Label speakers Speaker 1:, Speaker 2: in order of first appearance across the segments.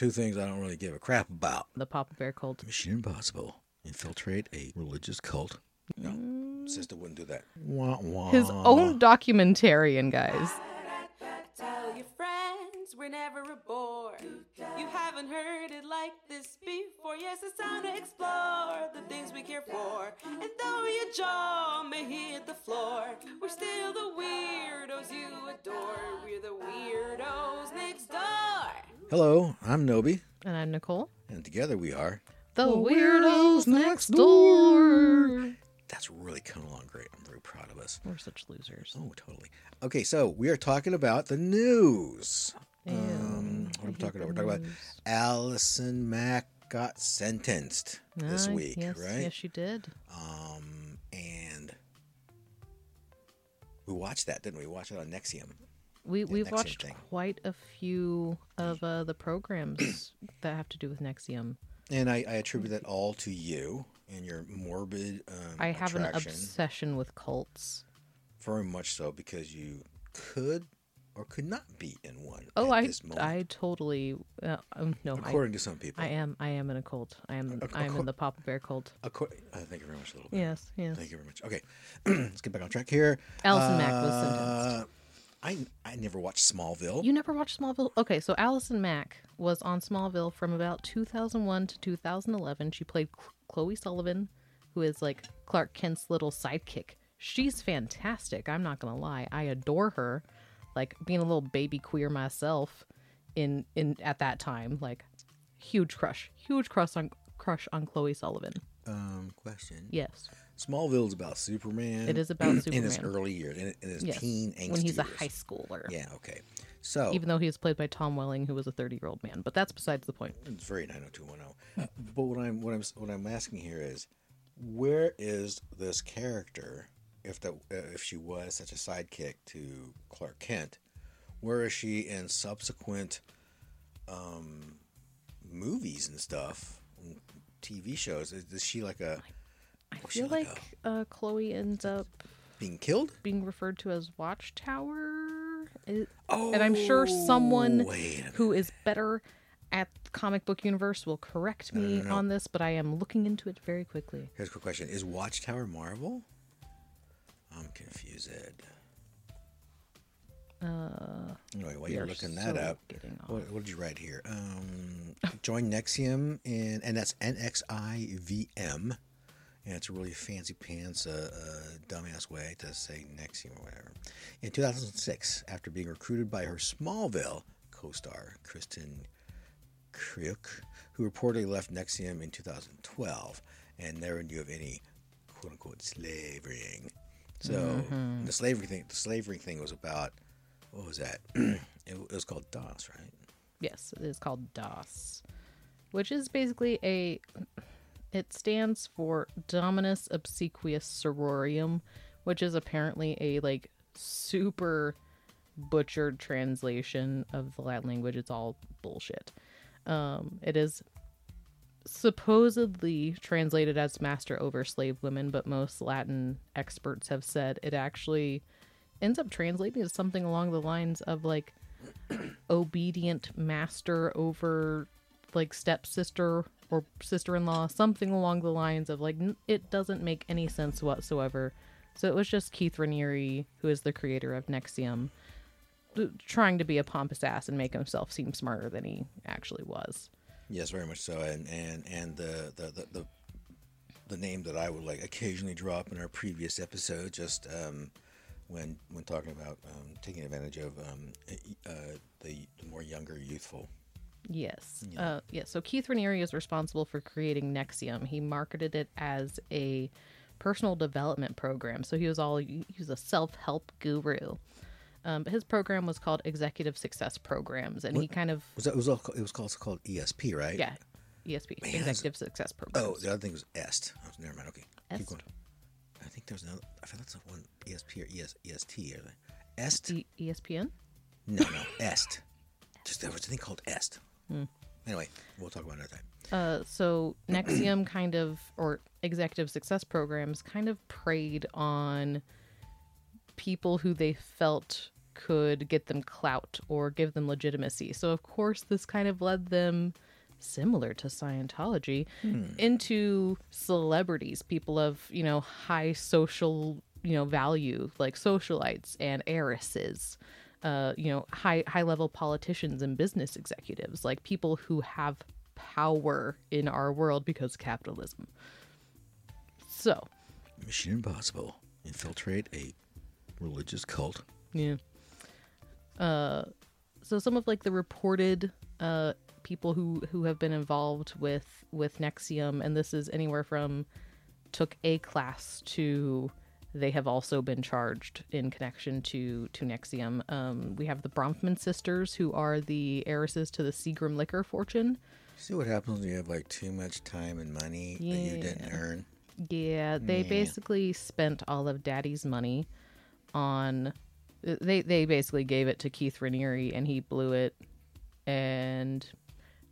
Speaker 1: two things I don't really give a crap about.
Speaker 2: The Papa Bear cult.
Speaker 1: Mission Impossible. Infiltrate a religious cult. No, mm. sister wouldn't do that. Wah, wah.
Speaker 2: His own documentarian, guys.
Speaker 3: Tell your friends we're never a bore. You haven't heard it like this before. Yes, it's time to explore the things we care for. And though your jaw may hit the floor, we're still the weirdos you adore. We're the weirdos next door.
Speaker 1: Hello, I'm Noby,
Speaker 2: And I'm Nicole.
Speaker 1: and together we are.
Speaker 2: The Weirdos Next Door.
Speaker 1: That's really coming along great. I'm very proud of us.
Speaker 2: We're such losers.
Speaker 1: Oh, totally. Okay, so we are talking about the news.
Speaker 2: Ew,
Speaker 1: Um, what are we talking about? We're talking about. Allison Mack got sentenced this
Speaker 2: Ah,
Speaker 1: week,
Speaker 2: yes,
Speaker 1: right?
Speaker 2: Yes, she did.
Speaker 1: Um, and we watched that, didn't we? We watched it on Nexium.
Speaker 2: We we've watched
Speaker 1: thing.
Speaker 2: quite a few of uh, the programs that have to do with Nexium.
Speaker 1: And I, I attribute that all to you and your morbid um,
Speaker 2: I have an obsession with cults.
Speaker 1: Very much so, because you could or could not be in one.
Speaker 2: Oh, I I totally uh, um, no. I,
Speaker 1: according to some people.
Speaker 2: I am I am in a cult. I am
Speaker 1: Ac-
Speaker 2: I am in the Papa Bear cult.
Speaker 1: Acco- uh, thank you very much, little bit.
Speaker 2: Yes, yes.
Speaker 1: Thank you very much. Okay, let's get back on track here.
Speaker 2: Allison Mack was
Speaker 1: Uh,
Speaker 2: sentenced.
Speaker 1: I I never watched Smallville.
Speaker 2: You never watched Smallville? Okay, so Allison Mack was on Smallville from about 2001 to 2011. She played Chloe Sullivan, who is like Clark Kent's little sidekick. She's fantastic. I'm not gonna lie. I adore her. Like being a little baby queer myself, in in at that time, like huge crush, huge crush on crush on Chloe Sullivan.
Speaker 1: Um, question.
Speaker 2: Yes,
Speaker 1: Smallville's about Superman.
Speaker 2: It is about Superman
Speaker 1: in his early years, in, in his
Speaker 2: yes.
Speaker 1: teen angst
Speaker 2: when he's a high schooler.
Speaker 1: Yeah. Okay. So
Speaker 2: Even though he was played by Tom Welling, who was a 30 year old man, but that's besides the point.
Speaker 1: It's very 90210. but what I'm what I'm what I'm asking here is, where is this character? If that if she was such a sidekick to Clark Kent, where is she in subsequent um, movies and stuff, TV shows? Is, is she like a
Speaker 2: I
Speaker 1: was she
Speaker 2: feel
Speaker 1: like
Speaker 2: uh, Chloe ends up
Speaker 1: being killed?
Speaker 2: being referred to as Watchtower. It- and I'm sure someone
Speaker 1: Oh, minute.
Speaker 2: who is better at the comic book universe will correct me
Speaker 1: no, no.
Speaker 2: on this, but I am looking into it very quickly.
Speaker 1: Here's a quick question: Is Watchtower Marvel? I'm confused.
Speaker 2: Uh,
Speaker 1: Anyway, while you're looking that
Speaker 2: so
Speaker 1: up, what, what did you write here? Um, join Nexium, and and that's N X I V M, and it's a really fancy pants, uh, uh, dumbass way to say Nexium or whatever. In 2006, after being recruited by her Smallville co-star Kristin Kreuk, who reportedly left Nexium in 2012, and never knew of any "quote unquote" slavering. So
Speaker 2: Mm-hmm.
Speaker 1: the slavery thing, the slavery thing was about what was that? it, it was called DOS, right?
Speaker 2: Yes, it is called DOS, which is basically a. It stands for Dominus Obsequious Sororium, which is apparently a like super butchered translation of the Latin language. It's all bullshit. Um, it is supposedly translated as master over slave women, but most Latin experts have said it actually ends up translating to something along the lines of like obedient master over like stepsister or sister-in-law something along the lines of like it doesn't make any sense whatsoever so it was just keith raniere who is the creator of nexium trying to be a pompous ass and make himself seem smarter than he actually was
Speaker 1: Yes, very much so. And and and the the the, the, the name that I would like occasionally drop in our previous episode, just um, when when talking about um, taking advantage of um, uh, the, the more younger, youthful.
Speaker 2: Yes. Uh, yeah. So Keith Raniere is responsible for creating Nexium. He marketed it as a personal development program. So he was all he was a self help guru. Um, but his program was called Executive Success Programs, and he kind of
Speaker 1: Was that it was all, it was also called ESP, right?
Speaker 2: yeah, ESP
Speaker 1: Man,
Speaker 2: Executive Success
Speaker 1: Program.
Speaker 2: Oh,
Speaker 1: the other thing was EST. Oh, never mind. Okay,
Speaker 2: Est?
Speaker 1: keep going. I think there's another. I feel that's the one ESP or ES, EST or EST.
Speaker 2: E- ESPN.
Speaker 1: No, no, EST. Just there was a thing called EST.
Speaker 2: Hmm.
Speaker 1: Anyway, we'll talk about it another time.
Speaker 2: Uh, so Nexium kind of, or executive success programs kind of preyed on people who they felt could get them clout or give them legitimacy. So of course this kind of led them similar to Scientology into celebrities, people of, you know, high social, you know, value like socialites and heiresses. Uh, you know, high high level politicians and business executives, like people who have power in our world because capitalism. So,
Speaker 1: Mission Impossible. Infiltrate a religious cult.
Speaker 2: Yeah. Uh, so some of like the reported uh people who who have been involved with with Nexium, and this is anywhere from took a class to they have also been charged in connection to to Nexium. Um, we have the Bronfman sisters, who are the heiresses to the Seagram liquor fortune.
Speaker 1: See what happens when you have like too much time and money that you didn't earn.
Speaker 2: Yeah, they
Speaker 1: Yeah.
Speaker 2: basically spent all of Daddy's money on. They they basically gave it to Keith Raniere and he blew it, and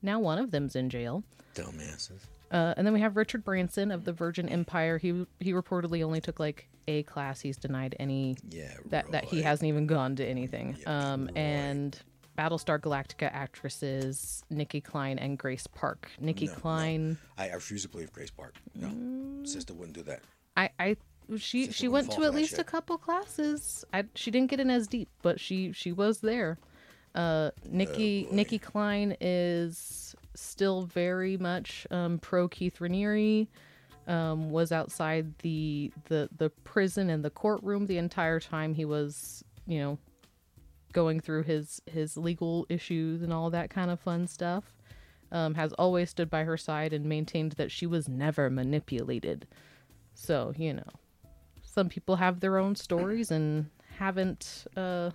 Speaker 2: now one of them's in jail.
Speaker 1: Dumbasses.
Speaker 2: Uh, and then we have Richard Branson of the Virgin Empire. He he reportedly only took like a class. He's denied any
Speaker 1: Yeah.
Speaker 2: that that he hasn't even gone to anything. Um,
Speaker 1: right.
Speaker 2: and Battlestar Galactica actresses Nicki Clyne and Grace Park. Nicki
Speaker 1: No, no.
Speaker 2: Clyne.
Speaker 1: I, I refuse to believe Grace Park. No, sister wouldn't do that.
Speaker 2: I, I she
Speaker 1: Sister
Speaker 2: she went to at least a couple classes. I she didn't get in as deep, but she she was there. Uh, Nicki
Speaker 1: Oh.
Speaker 2: Nicki Clyne is still very much um, pro Keith Raniere. Um, was outside the the the prison and the courtroom the entire time he was you know going through his his legal issues and all that kind of fun stuff. Um, has always stood by her side and maintained that she was never manipulated. So, you know, some people have their own stories and haven't uh,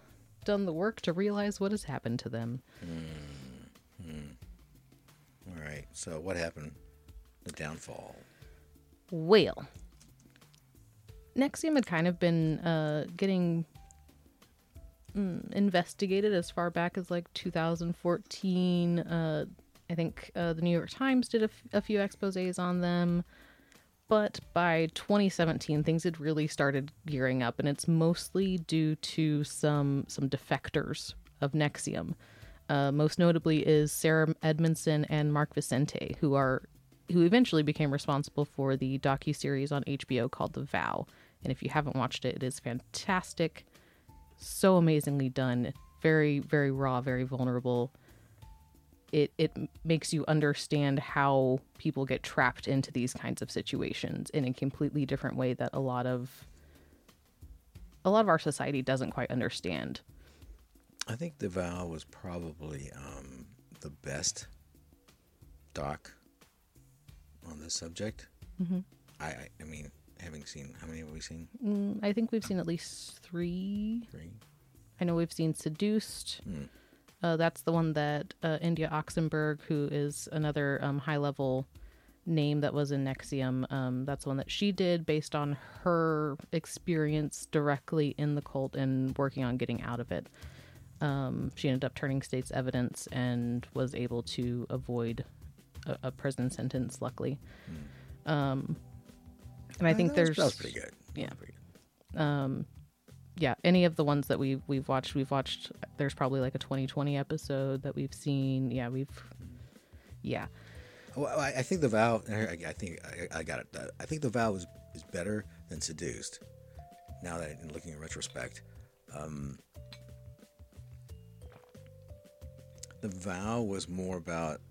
Speaker 2: done the work to realize what has happened to them.
Speaker 1: All right. So what happened? The downfall.
Speaker 2: Well, Nexium had kind of been uh, getting mm, investigated as far back as like 2014. Uh, I think uh, the New York Times did a, f- a few exposes on them. But by 2017, things had really started gearing up, and it's mostly due to some some defectors of Nexium. Uh, most notably is Sarah Edmondson and Mark Vicente, who are who eventually became responsible for the docu series on HBO called The Vow. And if you haven't watched it, it is fantastic, so amazingly done, very very raw, very vulnerable. It it makes you understand how people get trapped into these kinds of situations in a completely different way that a lot of a lot of our society doesn't quite understand.
Speaker 1: I think The Vow was probably um, the best doc on this subject. Mm-hmm. I, I, I mean, having seen how many have we seen?
Speaker 2: Mm, I think we've seen at least three.
Speaker 1: Three.
Speaker 2: I know we've seen Seduced. Uh, that's the one that uh, India Oxenberg, who is another um, high level name that was in Nexium, um, that's the one that she did based on her experience directly in the cult and working on getting out of it. Um, she ended up turning state's evidence and was able to avoid a, a prison sentence, luckily. Um, and I think
Speaker 1: that was-
Speaker 2: there's
Speaker 1: that was pretty good.
Speaker 2: Yeah.
Speaker 1: pretty good.
Speaker 2: yeah, any of the ones that we we've watched, we've watched. There's probably like a 2020 episode that we've seen. Yeah, we've, yeah,
Speaker 1: Well, I, I think the vow. I, I think I, I got it. Uh, I think the vow is is better than seduced. Now that in looking in retrospect, um, the vow was more about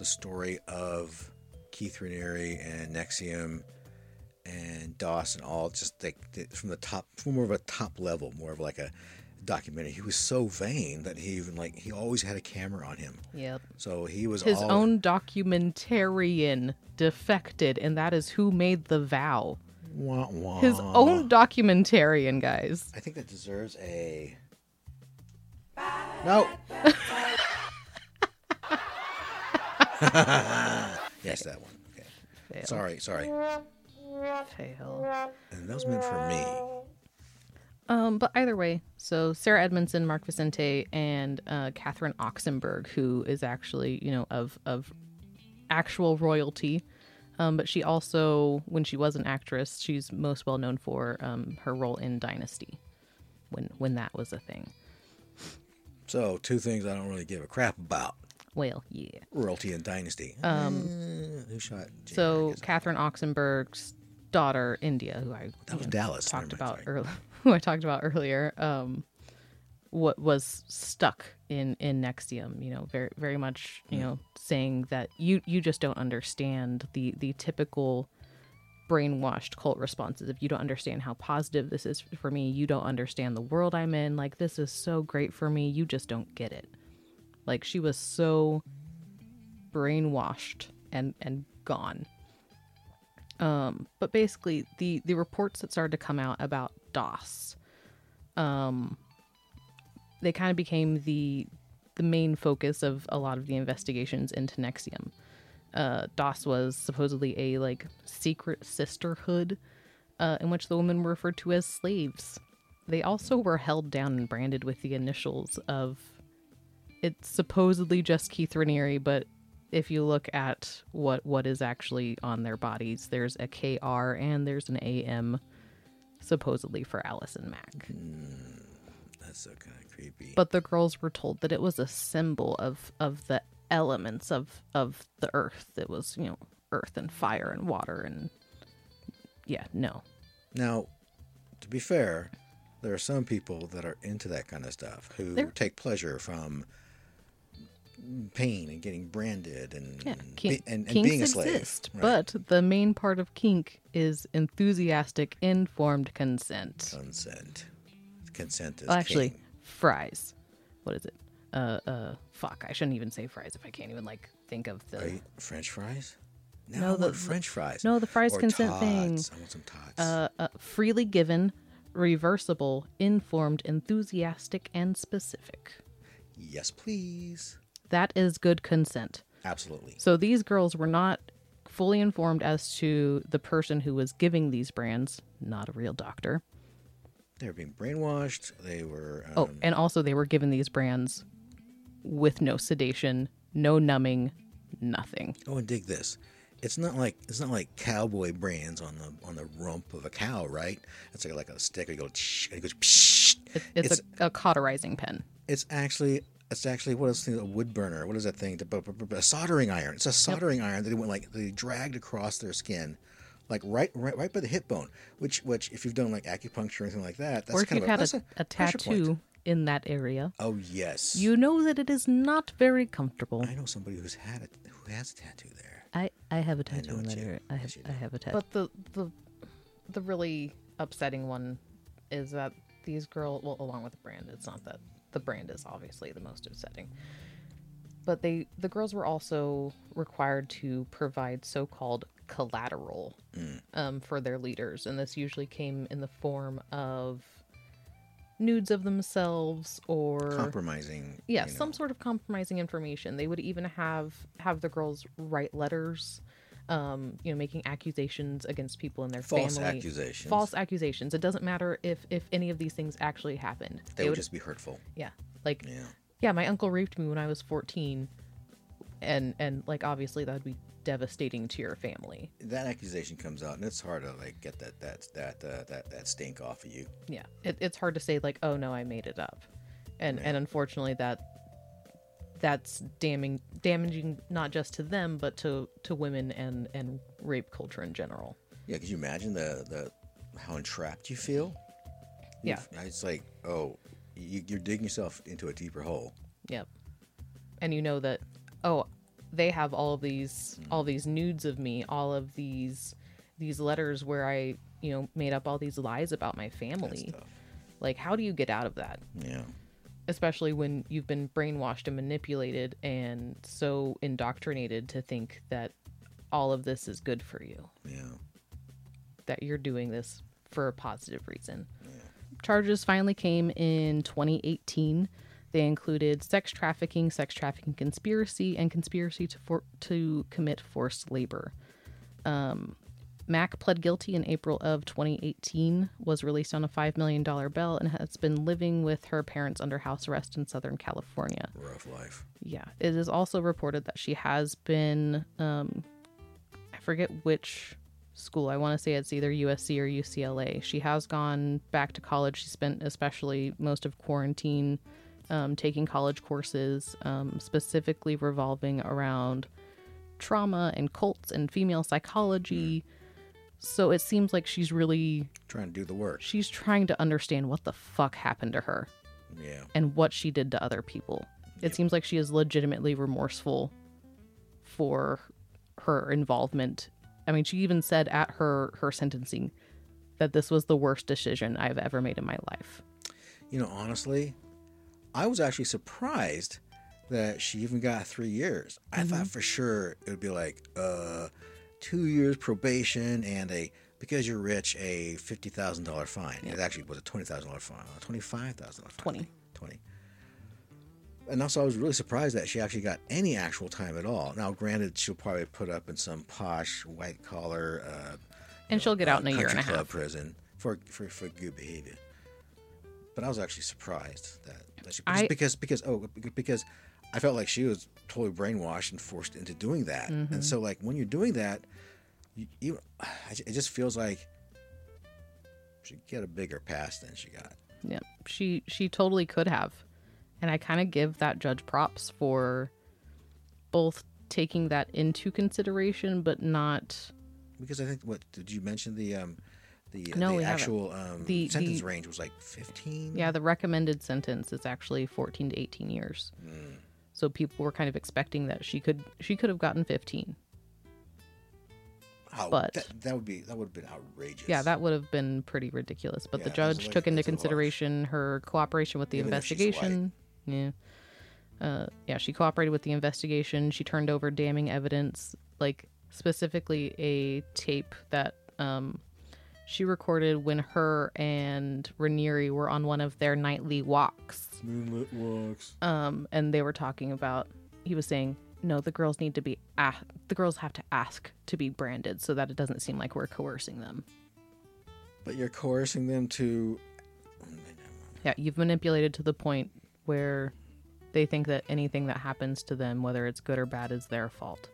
Speaker 1: the story of Keith Raniere and Nexium and Dawson, all just like from the top, from more of a top level, more of like a documentary. He was so vain that he even like he always had a camera on him.
Speaker 2: yep.
Speaker 1: So he was
Speaker 2: His
Speaker 1: all,
Speaker 2: own documentarian defected, and that is who made the vow.
Speaker 1: Wah, wah.
Speaker 2: His own documentarian, guys.
Speaker 1: I think that deserves a. No. yes, that one. Okay.
Speaker 2: Fail.
Speaker 1: Sorry, sorry.
Speaker 2: Fail.
Speaker 1: And that was meant for me.
Speaker 2: Um, but either way, so Sarah Edmondson, Mark Vicente, and uh, Catherine Oxenberg, who is actually, you know, of of actual royalty. Um, but she also, when she was an actress, she's most well known for um, her role in Dynasty, when when that was a thing.
Speaker 1: So, two things I don't really give a crap about
Speaker 2: Well, yeah.
Speaker 1: royalty and dynasty. Um, who shot? Jane
Speaker 2: So
Speaker 1: Marcus?
Speaker 2: Catherine Oxenberg's daughter, India, who I
Speaker 1: That was
Speaker 2: know,
Speaker 1: Dallas.
Speaker 2: talked about earlier, who I talked about earlier, um, what was stuck in in Nexium, you know, very very much, you know, saying that you you just don't understand the the typical brainwashed cult responses. If you don't understand how positive this is for me, you don't understand the world I'm in. Like this is so great for me, you just don't get it. Like she was so brainwashed and and gone. Um, but basically, the the reports that started to come out about DOS, um, they kind of became the the main focus of a lot of the investigations into Nexium. Uh, DOS was supposedly a like secret sisterhood uh, in which the women were referred to as slaves. They also were held down and branded with the initials of it's supposedly just Keith Raniere, but if you look at what what is actually on their bodies, there's a KR and there's an AM, supposedly for Allison Mack.
Speaker 1: Hmm, that's so kind of creepy.
Speaker 2: But the girls were told that it was a symbol of of the elements of of the earth. It was you know earth and fire and water and yeah no
Speaker 1: Now, to be fair, there are some people that are into that kind of stuff who
Speaker 2: There-
Speaker 1: take pleasure from pain and getting branded and
Speaker 2: yeah kink,
Speaker 1: and, and being a slave.
Speaker 2: exist,
Speaker 1: right?
Speaker 2: but the main part of kink is enthusiastic informed consent.
Speaker 1: consent, consent is
Speaker 2: Well, actually,
Speaker 1: king.
Speaker 2: fries. What is it? Uh, uh, fuck. I shouldn't even say fries if I can't even like think of the.
Speaker 1: French fries? No,
Speaker 2: No, the-
Speaker 1: French fries.
Speaker 2: no, the fries
Speaker 1: Or
Speaker 2: consent thing.
Speaker 1: I want some tots.
Speaker 2: Uh, uh, freely given, reversible, informed, enthusiastic, and specific.
Speaker 1: yes, please.
Speaker 2: That is good consent.
Speaker 1: Absolutely.
Speaker 2: So these girls were not fully informed as to the person who was giving these brands, not a real doctor.
Speaker 1: They were being brainwashed. They were. Um,
Speaker 2: Oh, and also they were given these brands with no sedation, no numbing, nothing.
Speaker 1: Oh, and dig this. It's not like it's not like cowboy brands on the on the rump of a cow, right? It's like like a stick. You go, "Shh," and it goes. Psh.
Speaker 2: It, it's,
Speaker 1: It's-
Speaker 2: a, a cauterizing pen.
Speaker 1: It's actually it's actually what is the a wood burner? What is that thing? A soldering iron. It's a soldering iron that they went like they dragged across their skin, like right right right by the hip bone. Which which if you've done like acupuncture or anything like that, that's
Speaker 2: or if
Speaker 1: kind
Speaker 2: you've
Speaker 1: of a,
Speaker 2: had
Speaker 1: that's
Speaker 2: a, a tattoo in that area,
Speaker 1: Oh yes.
Speaker 2: you know that it is not very comfortable.
Speaker 1: I know somebody who's had it who has a tattoo there.
Speaker 2: I, I have a tattoo
Speaker 1: know
Speaker 2: in
Speaker 1: it
Speaker 2: that
Speaker 1: too.
Speaker 2: area. I have
Speaker 1: Yes,
Speaker 2: I have a tattoo. But the the the really upsetting one is that these girls, well, along with the brand, it's not that the brand is obviously the most upsetting. But they the girls were also required to provide so-called collateral
Speaker 1: Mm.
Speaker 2: um, for their leaders, and this usually came in the form of nudes of themselves or
Speaker 1: Compromising.
Speaker 2: yeah
Speaker 1: you know.
Speaker 2: some sort of compromising information they would even have have the girls write letters um you know making accusations against people in their
Speaker 1: False
Speaker 2: family
Speaker 1: accusations.
Speaker 2: false accusations it doesn't matter if if any of these things actually happened
Speaker 1: They would just be hurtful.
Speaker 2: yeah like
Speaker 1: Yeah.
Speaker 2: yeah my uncle raped me when i was 14 and and like obviously that would be devastating to your family
Speaker 1: That accusation comes out, and it's hard to like get that that that uh, that that stink off of you.
Speaker 2: yeah it, it's hard to say like oh no i made it up and and unfortunately that that's damning damaging not just to them but to to women and and rape culture in general
Speaker 1: Yeah, could you imagine the the how entrapped you feel?
Speaker 2: Yeah.
Speaker 1: You've- It's like, oh, you, you're digging yourself into a deeper hole.
Speaker 2: yep and you know that oh they have all of these all these nudes of me all of these these letters where i you know made up all these lies about my family like how do you get out of that
Speaker 1: Yeah.
Speaker 2: Especially when you've been brainwashed and manipulated and so indoctrinated to think that all of this is good for you,
Speaker 1: Yeah.
Speaker 2: that you're doing this for a positive reason. Charges finally came in 2018. They included sex trafficking, sex trafficking conspiracy, and conspiracy to for- to commit forced labor. Um, Mack pled guilty in April of 2018, was released on a $5 million bail, and has been living with her parents under house arrest in Southern California.
Speaker 1: Rough life.
Speaker 2: Yeah. It is also reported that she has been, um, I forget which school. I want to say it's either USC or UCLA. She has gone back to college. She spent especially most of quarantine um, taking college courses, um, specifically revolving around trauma and cults and female psychology. So it seems like she's really
Speaker 1: Trying to do the work.
Speaker 2: she's trying to understand what the fuck happened to her
Speaker 1: Yeah.
Speaker 2: and what she did to other people. It seems like she is legitimately remorseful for her involvement. I mean, she even said at her her sentencing that this was the worst decision I've ever made in my life.
Speaker 1: You know, honestly, I was actually surprised that she even got three years. I thought for sure it would be like uh, two years probation and a because you're rich a fifty thousand dollar fine. It actually was a twenty thousand dollar fine, twenty five thousand dollar fine.
Speaker 2: 20.
Speaker 1: Twenty. And also, I was really surprised that she actually got any actual time at all. Now, granted, she'll probably put up in some posh white collar uh,
Speaker 2: And she'll get out in a year and a
Speaker 1: club
Speaker 2: half.
Speaker 1: prison for, for for good behavior. But I was actually surprised that, that she
Speaker 2: I-
Speaker 1: because because oh because I felt like she was totally brainwashed and forced into doing that.
Speaker 2: Mm-hmm.
Speaker 1: And so like when you're doing that, you, you it just feels like she get a bigger pass than she got.
Speaker 2: Yeah, she she totally could have, and I kind of give that judge props for both taking that into consideration, but not.
Speaker 1: Because I think what did you mention the um the,
Speaker 2: No,
Speaker 1: the actual um,
Speaker 2: The-
Speaker 1: sentence
Speaker 2: the-
Speaker 1: range was like 15
Speaker 2: Yeah, the recommended sentence is actually fourteen to eighteen years. So people were kind of expecting that she could she could have gotten fifteen.
Speaker 1: How-
Speaker 2: but-
Speaker 1: that, that would be that would have been outrageous
Speaker 2: Yeah, that would have been pretty ridiculous. But the
Speaker 1: Yeah, that's
Speaker 2: judge
Speaker 1: like-
Speaker 2: took into
Speaker 1: that's a lot.
Speaker 2: consideration her cooperation with the
Speaker 1: Even
Speaker 2: investigation. Yeah. Uh, yeah, she cooperated with the investigation. She turned over damning evidence, like specifically a tape that um, she recorded when her and Raniere were on one of their nightly walks.
Speaker 1: moonlit walks
Speaker 2: Um, and they were talking about. He was saying, "No, the girls need to be. A- the girls have to ask to be branded, so that it doesn't seem like we're coercing them."
Speaker 1: but you're coercing them to
Speaker 2: Yeah, you've manipulated to the point where they think that anything that happens to them, whether it's good or bad, is their fault.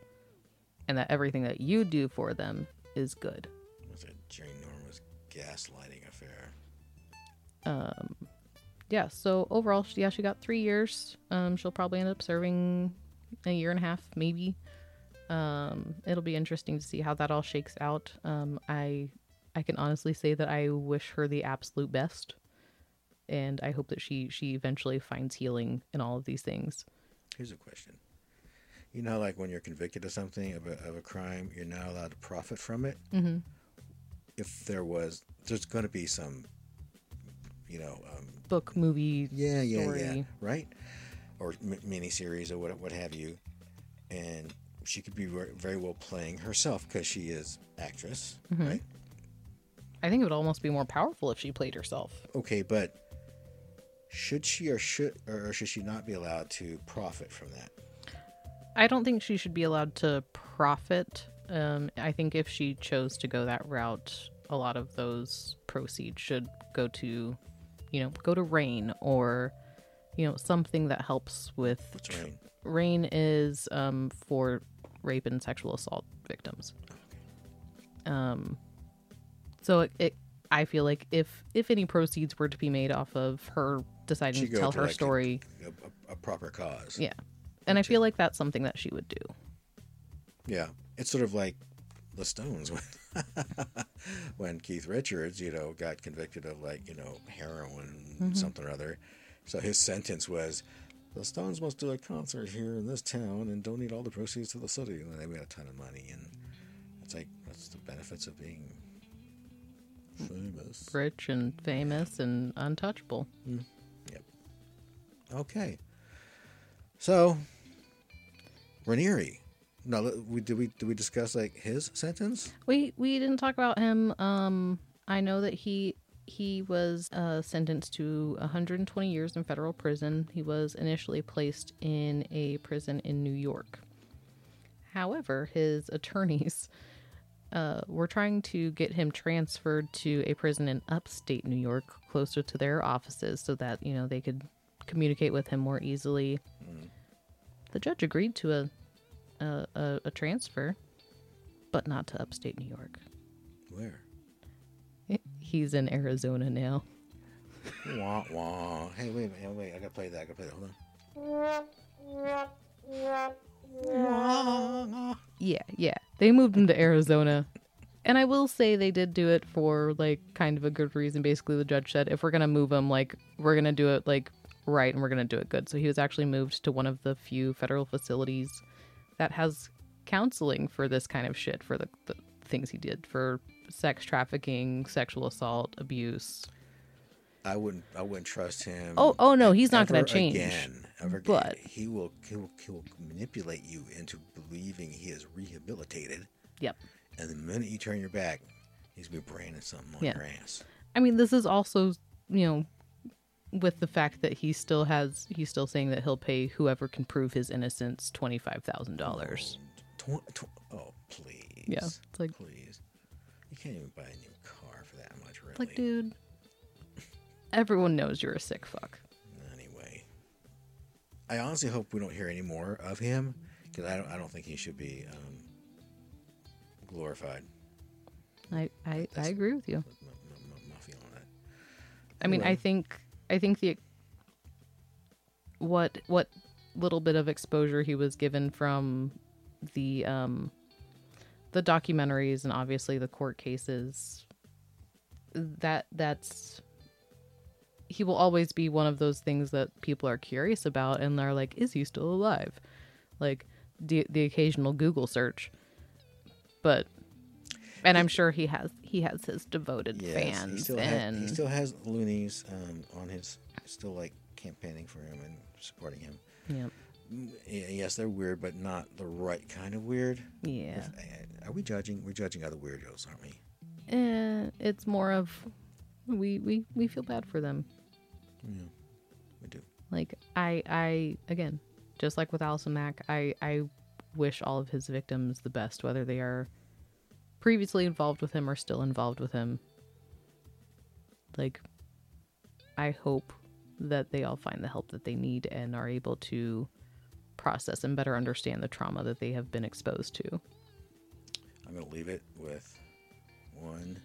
Speaker 2: And that everything that you do for them is good.
Speaker 1: It's a ginormous gaslighting affair.
Speaker 2: Yeah, so overall, she- yeah, she got three years. Um, she'll probably end up serving a year and a half, maybe. Um, it'll be interesting to see how that all shakes out. Um, I, I can honestly say that I wish her the absolute best, and I hope that she she eventually finds healing in all of these things.
Speaker 1: Here's a question. You know, like when you're convicted of something of a, of a crime, you're not allowed to profit from it. Mm-hmm. If there was, there's going to be some, you know, um,
Speaker 2: Book, movie,
Speaker 1: yeah, yeah, yeah, right, or m- miniseries or what, what have you, and she could be very well playing herself because she is actress,
Speaker 2: Mm-hmm.
Speaker 1: right?
Speaker 2: I think it would almost be more powerful if she played herself.
Speaker 1: Okay, but should she or should or should she not be allowed to profit from that?
Speaker 2: I don't think she should be allowed to profit. Um, I think if she chose to go that route, a lot of those proceeds should go to, you know, go to RAINN or, you know, something that helps with.
Speaker 1: What's RAINN?
Speaker 2: RAINN is um, for rape and sexual assault victims. Um, so it, it, I feel like if if any proceeds were to be made off of her deciding
Speaker 1: She
Speaker 2: to tell
Speaker 1: to,
Speaker 2: her
Speaker 1: like,
Speaker 2: story,
Speaker 1: A, a, a proper cause.
Speaker 2: yeah, and I feel like that's something that she would do.
Speaker 1: Yeah, it's sort of like the Stones when, when Keith Richards, you know, got convicted of like you know heroin mm-hmm. something or other. So his sentence was, the Stones must do a concert here in this town and donate all the proceeds to the city, and they made a ton of money. And it's like that's the benefits of being famous.
Speaker 2: rich and famous and untouchable. Mm, yep.
Speaker 1: Okay, so Raniere. No, we did we did we discuss like his sentence?
Speaker 2: We we didn't talk about him. Um, I know that he he was uh, sentenced to 120 years in federal prison. He was initially placed in a prison in New York. However, his attorneys uh, were trying to get him transferred to a prison in upstate New York, closer to their offices, so that you know they could communicate with him more easily. The judge agreed to a a, a, a transfer, but not to upstate New York.
Speaker 1: Where?
Speaker 2: He's in Arizona now.
Speaker 1: Wah wah. Hey, wait, wait, wait. I gotta play that. I gotta play that. Hold on.
Speaker 2: Yeah, yeah. They moved him to Arizona. And I will say they did do it for like kind of a good reason. Basically, the judge said if we're gonna move him, like we're gonna do it like right and we're gonna do it good. So he was actually moved to one of the few federal facilities that has counseling for this kind of shit for the, the things he did for sex trafficking, sexual assault, abuse.
Speaker 1: I wouldn't. I wouldn't trust him.
Speaker 2: Oh, oh no, he's not gonna
Speaker 1: ever
Speaker 2: change.
Speaker 1: Again, ever again.
Speaker 2: But-
Speaker 1: he will. He will. He will manipulate you into believing he is rehabilitated,
Speaker 2: Yep.
Speaker 1: and the minute you turn your back, he's be branding something on
Speaker 2: Yeah.
Speaker 1: your ass.
Speaker 2: I mean, this is also, you know, with the fact that he still has, he's still saying that he'll pay whoever can prove his innocence twenty five thousand dollars.
Speaker 1: Tw- tw- oh, please.
Speaker 2: Yeah, it's like-
Speaker 1: please. You can't even buy a new car for that much, really.
Speaker 2: Like, dude, everyone knows you're a sick fuck.
Speaker 1: Anyway, I honestly hope we don't hear any more of him because I don't. I don't think he should be um, glorified.
Speaker 2: I, I, I agree with you.
Speaker 1: My, my, my, my feeling on that.
Speaker 2: I mean, I think, I think the what what little bit of exposure he was given from the um the documentaries and obviously the court cases that that's he will always be one of those things that people are curious about and they're like is he still alive? Like the, the occasional google search. But and i'm sure he has he has his devoted
Speaker 1: Yes,
Speaker 2: fans
Speaker 1: he still,
Speaker 2: and
Speaker 1: has, he still has loonies um, on his, still like campaigning for him and supporting him.
Speaker 2: yeah
Speaker 1: Mm, Yes, they're weird, but not the right kind of weird.
Speaker 2: yeah
Speaker 1: Uh, Are we judging? We're judging other weirdos, aren't we?
Speaker 2: Eh, it's more of we we we feel bad for them
Speaker 1: Yeah, we do.
Speaker 2: like i i again just like with allison mack i i wish all of his victims the best whether they are previously involved with him or still involved with him like i hope that they all find the help that they need and are able to process and better understand the trauma that they have been exposed to
Speaker 1: I'm going to leave it with one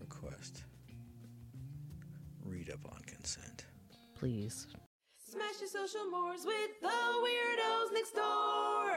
Speaker 1: request read up on consent.
Speaker 2: please
Speaker 3: Smash your social mores with the weirdos next door.